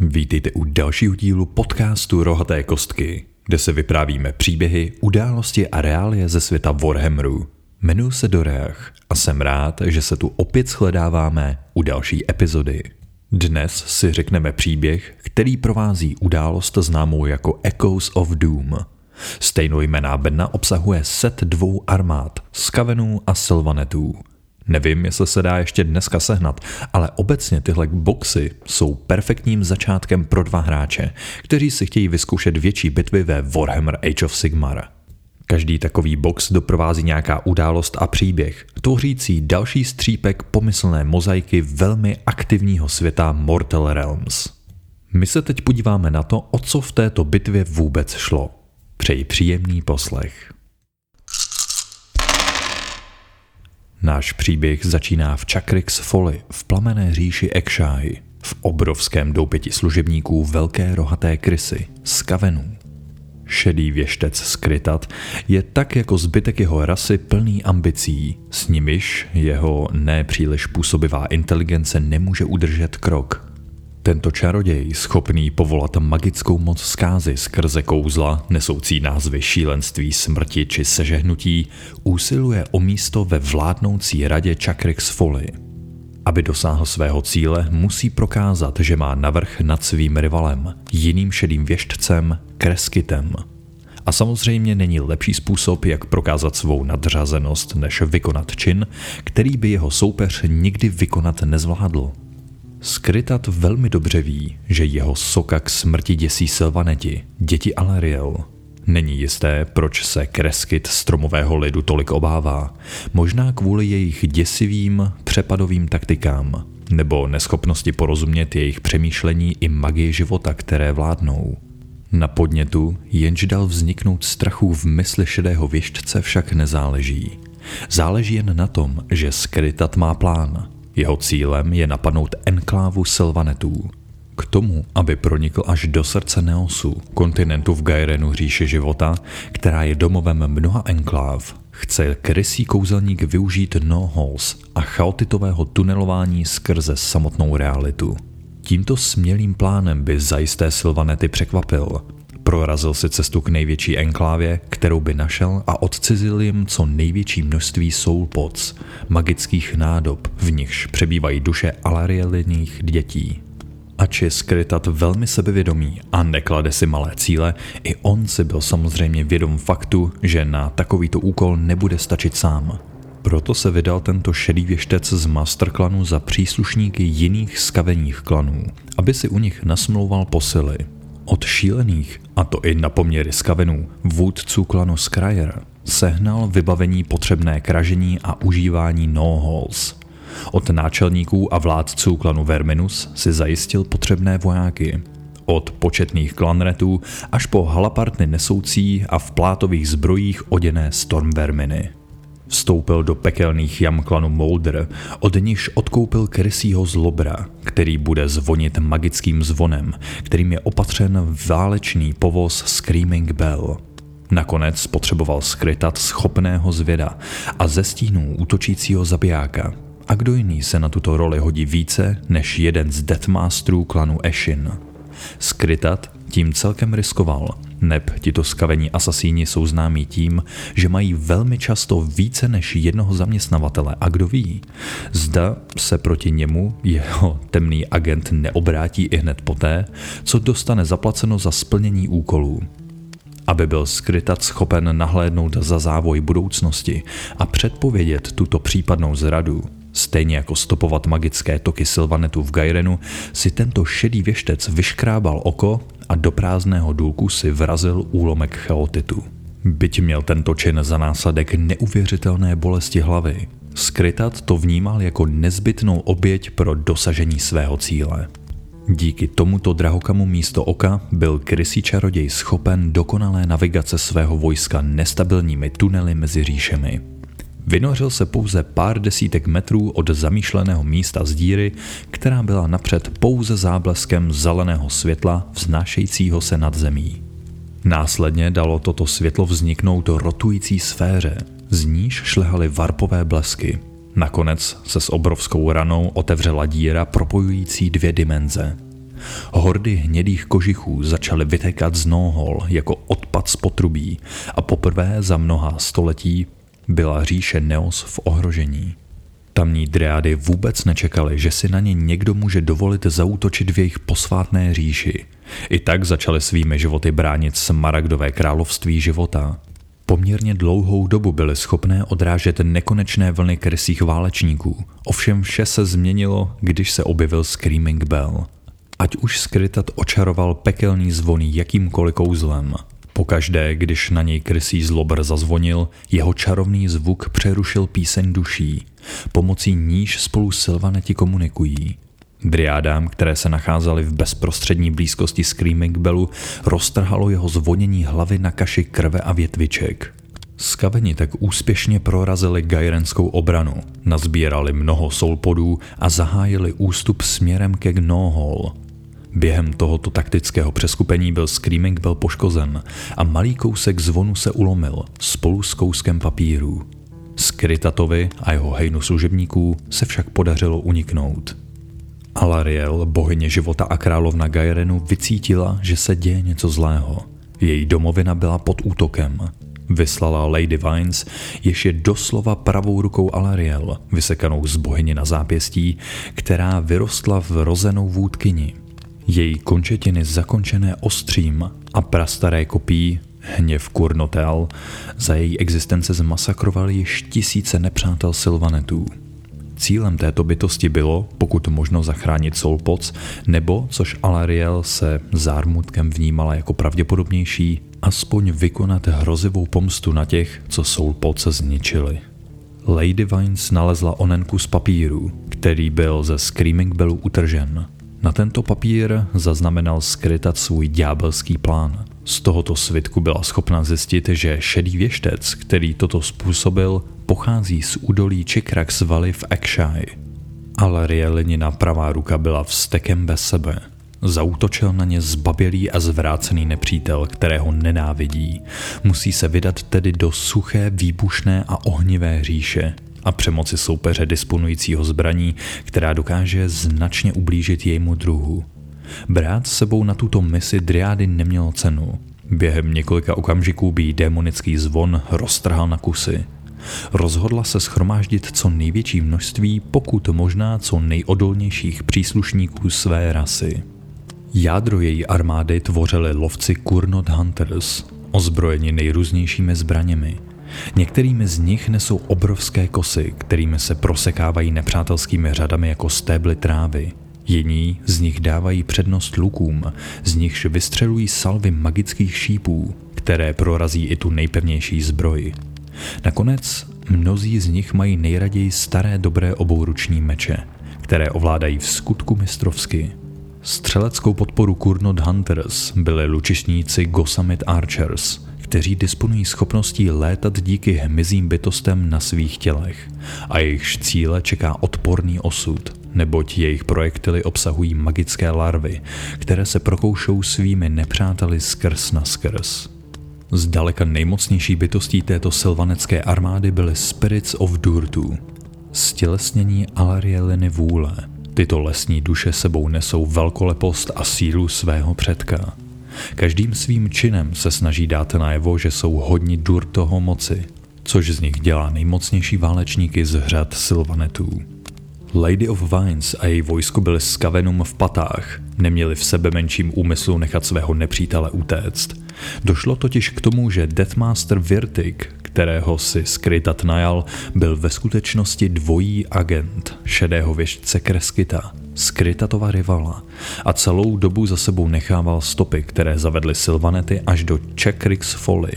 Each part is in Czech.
Vítejte u dalšího dílu podcastu Rohaté kostky, kde se vyprávíme příběhy, události a reálie ze světa Warhammeru. Jmenuji se Doreach a jsem rád, že se tu opět shledáváme u další epizody. Dnes si řekneme příběh, který provází událost známou jako Echoes of Doom. Stejnojmená bedna obsahuje set dvou armád, skavenů a silvanetů. Nevím, jestli se dá ještě dneska sehnat, ale obecně tyhle boxy jsou perfektním začátkem pro dva hráče, kteří si chtějí vyzkoušet větší bitvy ve Warhammer Age of Sigmar. Každý takový box doprovází nějaká událost a příběh, tvořící další střípek pomyslné mozaiky velmi aktivního světa Mortal Realms. My se teď podíváme na to, o co v této bitvě vůbec šlo. Přeji příjemný poslech. Náš příběh začíná v Chakrix Folly v plamené říši Ekshai, v obrovském doupěti služebníků velké rohaté krysy, skavenů. Šedý věštec Skrytat je tak jako zbytek jeho rasy plný ambicí, s nimiž jeho nepříliš působivá inteligence nemůže udržet krok. Tento čaroděj, schopný povolat magickou moc zkázy skrze kouzla, nesoucí názvy šílenství, smrti či sežehnutí, úsiluje o místo ve vládnoucí radě Chakrix Folly. Aby dosáhl svého cíle, musí prokázat, že má navrh nad svým rivalem, jiným šedým věštcem, Kreskitem. A samozřejmě není lepší způsob, jak prokázat svou nadřazenost, než vykonat čin, který by jeho soupeř nikdy vykonat nezvládl. Skrytat velmi dobře ví, že jeho soka k smrti děsí Silvaneti, děti Alariel. Není jisté, proč se Kreskit stromového lidu tolik obává. Možná kvůli jejich děsivým, přepadovým taktikám, nebo neschopnosti porozumět jejich přemýšlení i magii života, které vládnou. Na podnětu, jenž dal vzniknout strachu v mysli šedého věštce, však nezáleží. Záleží jen na tom, že Skrytat má plán – jeho cílem je napadnout enklávu Silvanetů. K tomu, aby pronikl až do srdce Neosu, kontinentu v Gairenu říše života, která je domovem mnoha enkláv, chce krysí kouzelník využít no-holes a chaotitového tunelování skrze samotnou realitu. Tímto smělým plánem by zajisté Silvanety překvapil, Prorazil si cestu k největší enklávě, kterou by našel a odcizil jim co největší množství soulpots, magických nádob, v nichž přebývají duše alarieliných dětí. Ač je skrytat velmi sebevědomý a neklade si malé cíle, i on si byl samozřejmě vědom faktu, že na takovýto úkol nebude stačit sám. Proto se vydal tento šedý věštec z masterklanu za příslušníky jiných skaveních klanů, aby si u nich nasmlouval posily – od šílených, a to i na poměry skavenů, vůdců klanu Skryr, sehnal vybavení potřebné k ražení a užívání no-holes. Od náčelníků a vládců klanu Verminus si zajistil potřebné vojáky. Od početných klanretů až po halapartny nesoucí a v plátových zbrojích oděné stormverminy. Vstoupil do pekelných jam klanu Molder, od nichž odkoupil krysího zlobra, který bude zvonit magickým zvonem, kterým je opatřen válečný povoz Screaming Bell. Nakonec potřeboval skrytat schopného zvěda a ze stínů útočícího zabijáka. A kdo jiný se na tuto roli hodí více než jeden z Deathmasterů klanu Eshin? Skrytat tím celkem riskoval, neb tito skavení asasíni jsou známí tím, že mají velmi často více než jednoho zaměstnavatele a kdo ví, zda se proti němu jeho temný agent neobrátí i hned poté, co dostane zaplaceno za splnění úkolů. Aby byl skrytat schopen nahlédnout za závoj budoucnosti a předpovědět tuto případnou zradu, Stejně jako stopovat magické toky Silvanetu v Gairenu, si tento šedý věštec vyškrábal oko a do prázdného důlku si vrazil úlomek chaotitu. Byť měl tento čin za následek neuvěřitelné bolesti hlavy, Skrytat to vnímal jako nezbytnou oběť pro dosažení svého cíle. Díky tomuto drahokamu místo oka byl krysí čaroděj schopen dokonalé navigace svého vojska nestabilními tunely mezi říšemi. Vynořil se pouze pár desítek metrů od zamýšleného místa z díry, která byla napřed pouze zábleskem zeleného světla vznášejícího se nad zemí. Následně dalo toto světlo vzniknout rotující sféře, z níž šlehaly varpové blesky. Nakonec se s obrovskou ranou otevřela díra propojující dvě dimenze. Hordy hnědých kožichů začaly vytékat z nohol jako odpad z potrubí a poprvé za mnoha století byla říše Neos v ohrožení. Tamní driády vůbec nečekali, že si na ně někdo může dovolit zautočit v jejich posvátné říši. I tak začaly svými životy bránit smaragdové království života. Poměrně dlouhou dobu byly schopné odrážet nekonečné vlny krysích válečníků, ovšem vše se změnilo, když se objevil Screaming Bell. Ať už skrytat očaroval pekelný zvony jakýmkoliv kouzlem. Pokaždé, když na něj krysí zlobr zazvonil, jeho čarovný zvuk přerušil píseň duší, pomocí níž spolu Silvaneti komunikují. Driádám, které se nacházely v bezprostřední blízkosti Screaming Bellu, roztrhalo jeho zvonění hlavy na kaši krve a větviček. Skaveni tak úspěšně prorazili gajrenskou obranu, nazbírali mnoho soulpodů a zahájili ústup směrem ke Gnohol. Během tohoto taktického přeskupení byl Screaming Bell poškozen a malý kousek zvonu se ulomil spolu s kouskem papíru. Skrytatovi a jeho hejnu služebníků se však podařilo uniknout. Alariel, bohyně života a královna Gairenu, vycítila, že se děje něco zlého. Její domovina byla pod útokem. Vyslala Lady Vines, jež je doslova pravou rukou Alariel, vysekanou z bohyně na zápěstí, která vyrostla v rozenou vůdkyni. Její končetiny zakončené ostřím a prastaré kopí hněv Kurnotel za její existence zmasakrovali již tisíce nepřátel Silvanetů. Cílem této bytosti bylo, pokud možno zachránit Soulpots, nebo, což Alariel se zármutkem vnímala jako pravděpodobnější, aspoň vykonat hrozivou pomstu na těch, co Soulpots zničili. Lady Vines nalezla onenku z papíru, který byl ze Screaming Bellu utržen. Na tento papír zaznamenal skrytat svůj ďábelský plán. Z tohoto svitku byla schopna zjistit, že šedý věštec, který toto způsobil, pochází z údolí Čikrax Valley v Ekshai. Ale Rielinina pravá ruka byla vstekem bez sebe. Zautočil na ně zbabělý a zvrácený nepřítel, kterého nenávidí. Musí se vydat tedy do suché, výbušné a ohnivé říše a přemoci soupeře disponujícího zbraní, která dokáže značně ublížit jejímu druhu. Brát s sebou na tuto misi Driády nemělo cenu. Během několika okamžiků by démonický zvon roztrhal na kusy. Rozhodla se schromáždit co největší množství, pokud možná co nejodolnějších příslušníků své rasy. Jádro její armády tvořili lovci Kurnot Hunters, ozbrojeni nejrůznějšími zbraněmi. Některými z nich nesou obrovské kosy, kterými se prosekávají nepřátelskými řadami jako stébly trávy. Jiní z nich dávají přednost lukům, z nichž vystřelují salvy magických šípů, které prorazí i tu nejpevnější zbroj. Nakonec mnozí z nich mají nejraději staré dobré obouruční meče, které ovládají v skutku mistrovsky. Střeleckou podporu Kurnot Hunters byli lučišníci Gosamit Archers, kteří disponují schopností létat díky hmyzím bytostem na svých tělech a jejichž cíle čeká odporný osud, neboť jejich projektily obsahují magické larvy, které se prokoušou svými nepřáteli skrz na skrz. Zdaleka nejmocnější bytostí této silvanecké armády byly Spirits of Durtu, stělesnění Alarieliny vůle. Tyto lesní duše sebou nesou velkolepost a sílu svého předka. Každým svým činem se snaží dát najevo, že jsou hodni Durtoho moci, což z nich dělá nejmocnější válečníky z řad Silvanetů. Lady of Vines a její vojsko byly s Kavenum v patách, neměli v sebe menším úmyslu nechat svého nepřítele utéct. Došlo totiž k tomu, že Deathmaster Virtik, kterého si skrytat najal, byl ve skutečnosti dvojí agent šedého věžce Kreskita, skrytatova rivala a celou dobu za sebou nechával stopy, které zavedly Silvanety až do Chekrix Folly.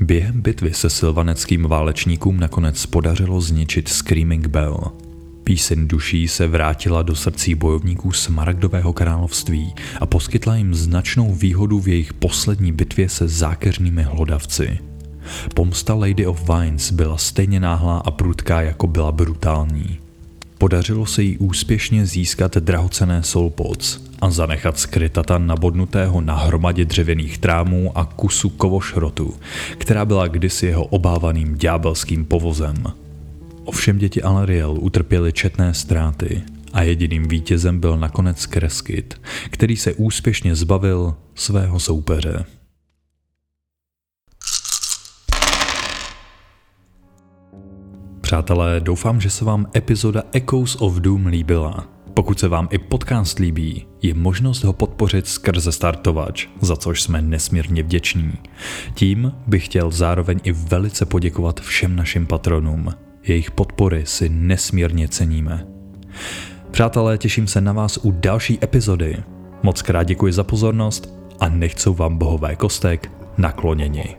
Během bitvy se silvaneckým válečníkům nakonec podařilo zničit Screaming Bell – Píseň duší se vrátila do srdcí bojovníků Smaragdového království a poskytla jim značnou výhodu v jejich poslední bitvě se zákeřnými hlodavci. Pomsta Lady of Vines byla stejně náhlá a prudká, jako byla brutální. Podařilo se jí úspěšně získat drahocené Solpoc a zanechat skrytata nabodnutého na hromadě dřevěných trámů a kusu kovošrotu, která byla kdysi jeho obávaným ďábelským povozem. Ovšem děti Alariel utrpěly četné ztráty a jediným vítězem byl nakonec Kreskit, který se úspěšně zbavil svého soupeře. Přátelé, doufám, že se vám epizoda Echoes of Doom líbila. Pokud se vám i podcast líbí, je možnost ho podpořit skrze startovač, za což jsme nesmírně vděční. Tím bych chtěl zároveň i velice poděkovat všem našim patronům. Jejich podpory si nesmírně ceníme. Přátelé, těším se na vás u další epizody. Moc krát děkuji za pozornost a nechcou vám bohové kostek nakloněni.